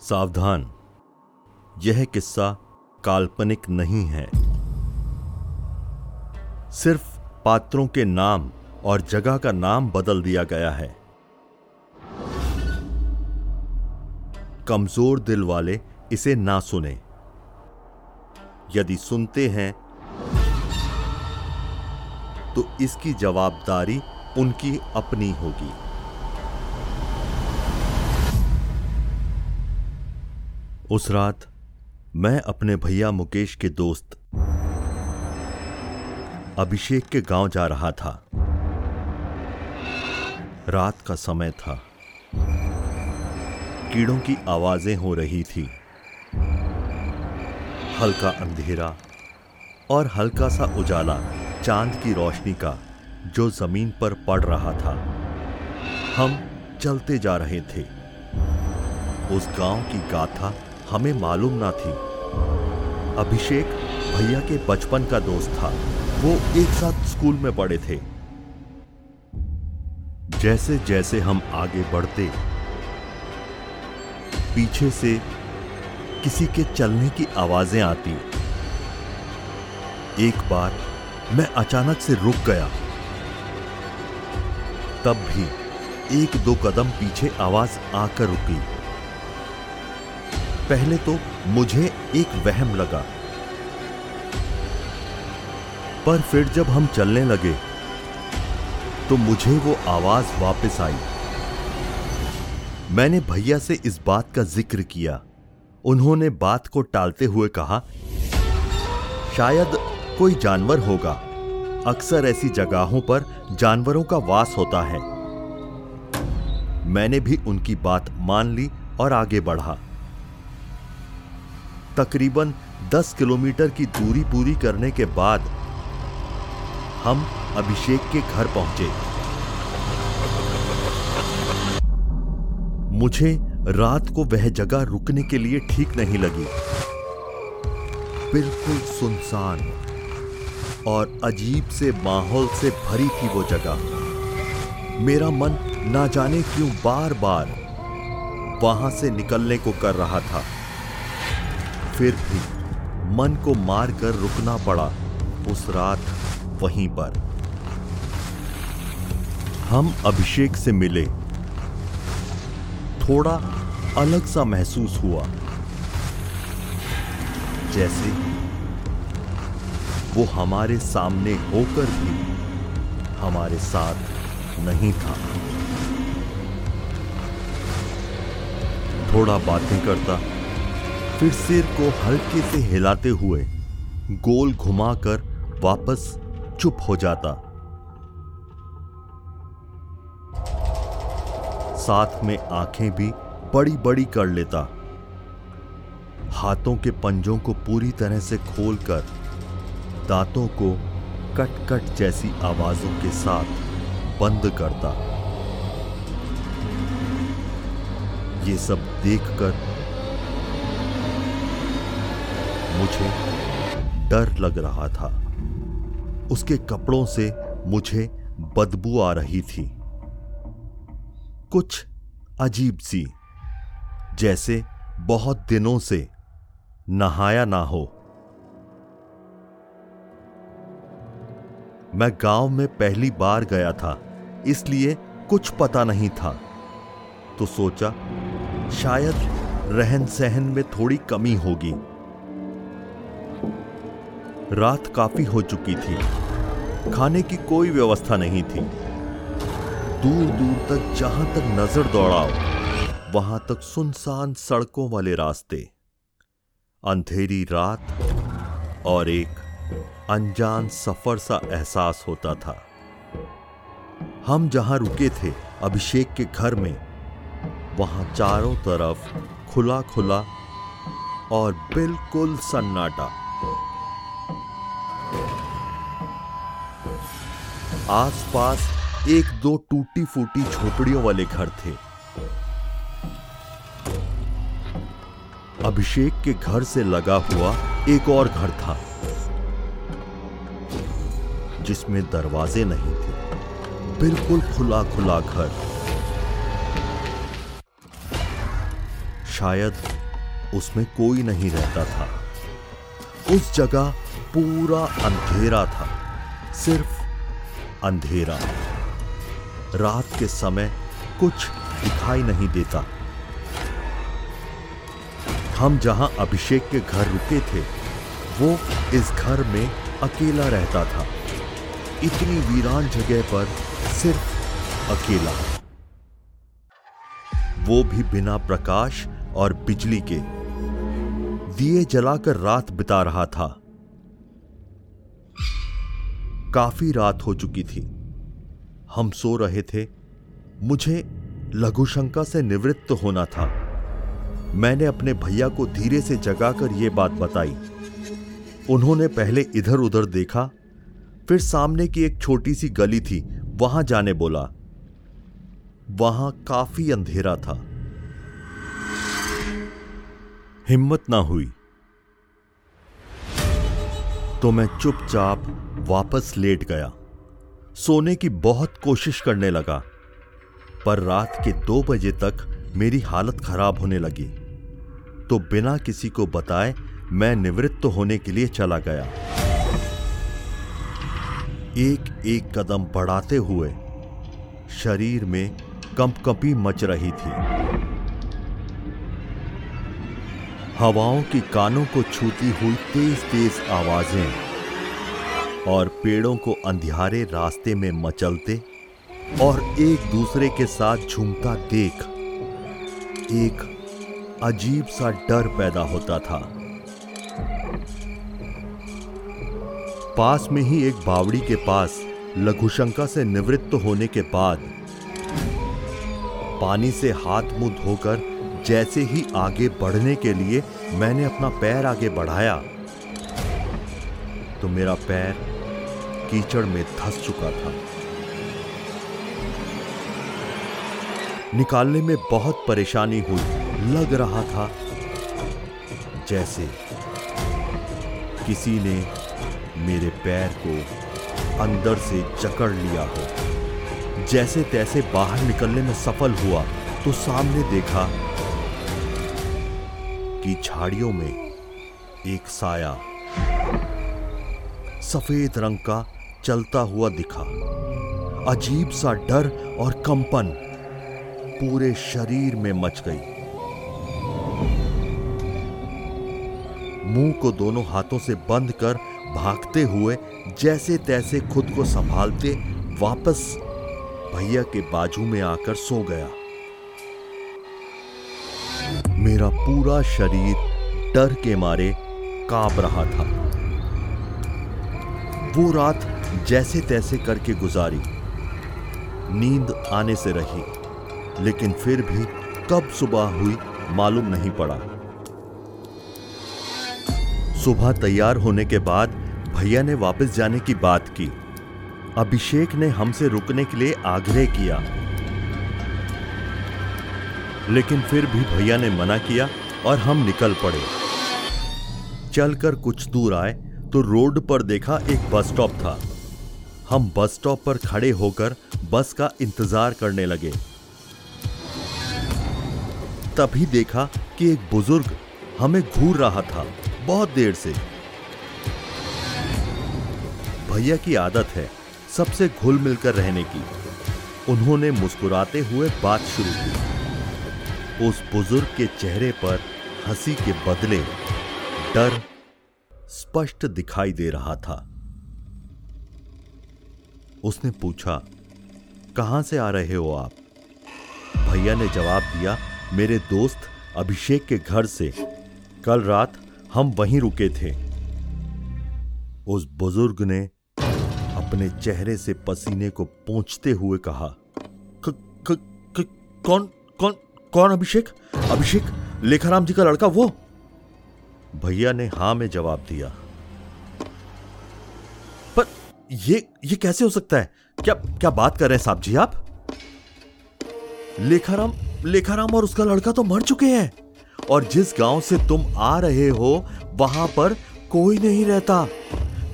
सावधान। यह किस्सा काल्पनिक नहीं है। सिर्फ़ पात्रों के नाम और जगह का नाम बदल दिया गया है। कमज़ोर दिल वाले इसे ना सुने। यदि सुनते हैं तो इसकी जवाबदारी उनकी अपनी होगी। उस रात मैं अपने भैया मुकेश के दोस्त अभिषेक के गाँव जा रहा था। रात का समय था। कीड़ों की आवाज़ें हो रही थी। हल्का अंधेरा और हल्का सा उजाला चाँद की रोशनी का जो ज़मीन पर पड़ रहा था। हम चलते जा रहे थे। उस गाँव की गाथा हमें मालूम ना थी। अभिषेक भैया के बचपन का दोस्त था। वो एक साथ स्कूल में पढ़े थे। जैसे जैसे हम आगे बढ़ते, पीछे से किसी के चलने की आवाज़ें आती। एक बार मैं अचानक से रुक गया। तब भी एक दो कदम पीछे आवाज़ आकर रुकी। पहले तो मुझे एक वहम लगा। पर फिर जब हम चलने लगे तो मुझे वो आवाज़ वापस आई। मैंने भैया से इस बात का ज़िक्र किया। उन्होंने बात को टालते हुए कहा, शायद कोई जानवर होगा। अक्सर ऐसी जगहों पर जानवरों का वास होता है। मैंने भी उनकी बात मान ली और आगे बढ़ा। तकरीबन 10 किलोमीटर की दूरी पूरी करने के बाद हम अभिषेक के घर पहुँचे। मुझे रात को वह जगह रुकने के लिए ठीक नहीं लगी। बिल्कुल सुनसान और अजीब से माहौल से भरी थी वो जगह। मेरा मन ना जाने क्यों बार बार वहाँ से निकलने को कर रहा था। फिर भी मन को मार कर रुकना पड़ा उस रात वहीं पर। हम अभिषेक से मिले। थोड़ा अलग सा महसूस हुआ। जैसे वो हमारे सामने होकर भी हमारे साथ नहीं था। थोड़ा बातें करता फिर सिर को हल्के से हिलाते हुए गोल घुमाकर वापस चुप हो जाता। साथ में आँखें भी बड़ी बड़ी कर लेता। हाथों के पंजों को पूरी तरह से खोलकर दांतों को कट कट जैसी आवाजों के साथ बंद करता। ये सब देखकर मुझे डर लग रहा था। उसके कपड़ों से मुझे बदबू आ रही थी। कुछ अजीब सी, जैसे बहुत दिनों से नहाया ना हो। मैं गाँव में पहली बार गया था, इसलिए कुछ पता नहीं था। तो सोचा, शायद रहन सहन में थोड़ी कमी होगी। रात काफ़ी हो चुकी थी। खाने की कोई व्यवस्था नहीं थी। दूर दूर तक जहाँ तक नज़र दौड़ाओ, वहाँ तक सुनसान सड़कों वाले रास्ते। अंधेरी रात और एक अनजान सफ़र सा एहसास होता था। हम जहाँ रुके थे अभिषेक के घर में, वहाँ चारों तरफ़ खुला खुला और बिल्कुल सन्नाटा। आसपास एक दो टूटी फूटी झोपड़ियों वाले घर थे। अभिषेक के घर से लगा हुआ एक और घर था, जिसमें दरवाजे नहीं थे। बिल्कुल खुला खुला घर। शायद उसमें कोई नहीं रहता था। उस जगह पूरा अंधेरा था, सिर्फ़ अंधेरा। रात के समय कुछ दिखाई नहीं देता। हम जहाँ अभिषेक के घर रुके थे, वो इस घर में अकेला रहता था। इतनी वीरान जगह पर सिर्फ़ अकेला। वो भी बिना प्रकाश और बिजली के। दिए जलाकर रात बिता रहा था। काफ़ी रात हो चुकी थी। हम सो रहे थे। मुझे लघुशंका से निवृत्त होना था। मैंने अपने भैया को धीरे से जगाकर यह बात बताई। उन्होंने पहले इधर उधर देखा, फिर सामने की एक छोटी सी गली थी, वहाँ जाने बोला। वहाँ काफ़ी अंधेरा था। हिम्मत ना हुई। तो मैं चुपचाप वापस लेट गया। सोने की बहुत कोशिश करने लगा, पर रात के दो बजे तक मेरी हालत खराब होने लगी। तो बिना किसी को बताए मैं निवृत्त होने के लिए चला गया। एक एक कदम बढ़ाते हुए शरीर में कंपकपी मच रही थी। हवाओं की कानों को छूती हुई तेज तेज आवाज़ें और पेड़ों को अंधियारे रास्ते में मचलते और एक दूसरे के साथ झूमता देख एक अजीब सा डर पैदा होता था। पास में ही एक बावड़ी के पास लघुशंका से निवृत्त होने के बाद पानी से हाथ मुँह धोकर जैसे ही आगे बढ़ने के लिए मैंने अपना पैर आगे बढ़ाया तो मेरा पैर कीचड़ में धस चुका था। निकालने में बहुत परेशानी हुई, लग रहा था जैसे किसी ने मेरे पैर को अंदर से जकड़ लिया हो। जैसे तैसे बाहर निकलने में सफल हुआ तो सामने देखा कि झाड़ियों में एक साया सफ़ेद रंग का चलता हुआ दिखा। अजीब सा डर और कंपन पूरे शरीर में मच गई। मुँह को दोनों हाथों से बंद कर भागते हुए जैसे तैसे खुद को संभालते वापस भैया के बाजू में आकर सो गया। मेरा पूरा शरीर डर के मारे काँप रहा था। वो रात जैसे तैसे करके गुजारी। नींद आने से रही, लेकिन फिर भी कब सुबह हुई मालूम नहीं पड़ा। सुबह तैयार होने के बाद भैया ने वापस जाने की बात की। अभिषेक ने हमसे रुकने के लिए आग्रह किया। लेकिन फिर भी भैया ने मना किया और हम निकल पड़े। चलकर कुछ दूर आए तो रोड पर देखा एक बस स्टॉप था। हम बस स्टॉप पर खड़े होकर बस का इंतज़ार करने लगे। तभी देखा कि एक बुज़ुर्ग हमें घूर रहा था बहुत देर से। भैया की आदत है सबसे घुल मिलकर रहने की। उन्होंने मुस्कुराते हुए बात शुरू की। उस बुज़ुर्ग के चेहरे पर हँसी के बदले डर स्पष्ट दिखाई दे रहा था। उसने पूछा कहाँ से आ रहे हो आप? भैया ने जवाब दिया मेरे दोस्त अभिषेक के घर से। कल रात हम वहीं रुके थे। उस बुज़ुर्ग ने अपने चेहरे से पसीने को पोंछते हुए कहा क, क, क, कौन कौन कौन अभिषेक? अभिषेक लेखाराम जी का लड़का वो? भैया ने हाँ में जवाब दिया। पर ये ये कैसे हो सकता है? क्या क्या बात कर रहे हैं साहब जी आप? लेखाराम लेखाराम और उसका लड़का तो मर चुके हैं। और जिस गाँव से तुम आ रहे हो, वहाँ पर कोई नहीं रहता।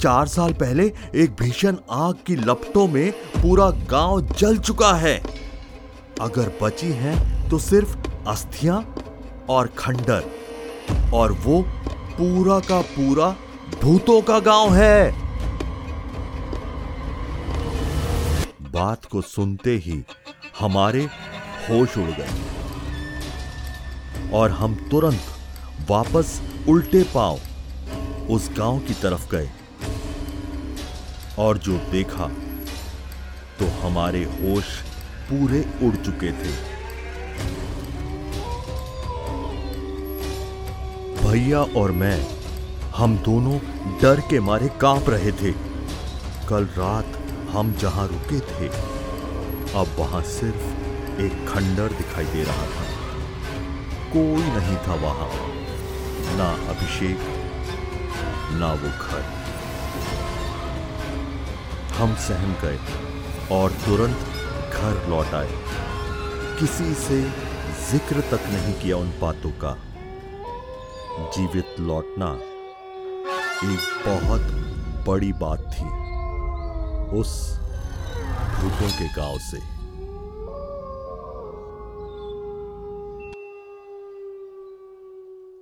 चार साल पहले एक भीषण आग की लपटों में पूरा गाँव जल चुका है। अगर बची हैं तो सिर्फ़ अस्थियाँ और खंडर। और वो पूरा का पूरा भूतों का गाँव है। बात को सुनते ही हमारे होश उड़ गए। और हम तुरंत वापस उल्टे पाँव उस गाँव की तरफ़ गए। और जो देखा तो हमारे होश पूरे उड़ चुके थे। भैया और मैं, हम दोनों डर के मारे काँप रहे थे। कल रात हम जहाँ रुके थे, अब वहाँ सिर्फ़ एक खंडर दिखाई दे रहा था। कोई नहीं था वहाँ, ना अभिषेक, ना वो घर। हम सहम गए और तुरंत घर लौट आए। किसी से ज़िक्र तक नहीं किया उन बातों का। जीवित लौटना एक बहुत बड़ी बात थी उस भूतों के गाँव से।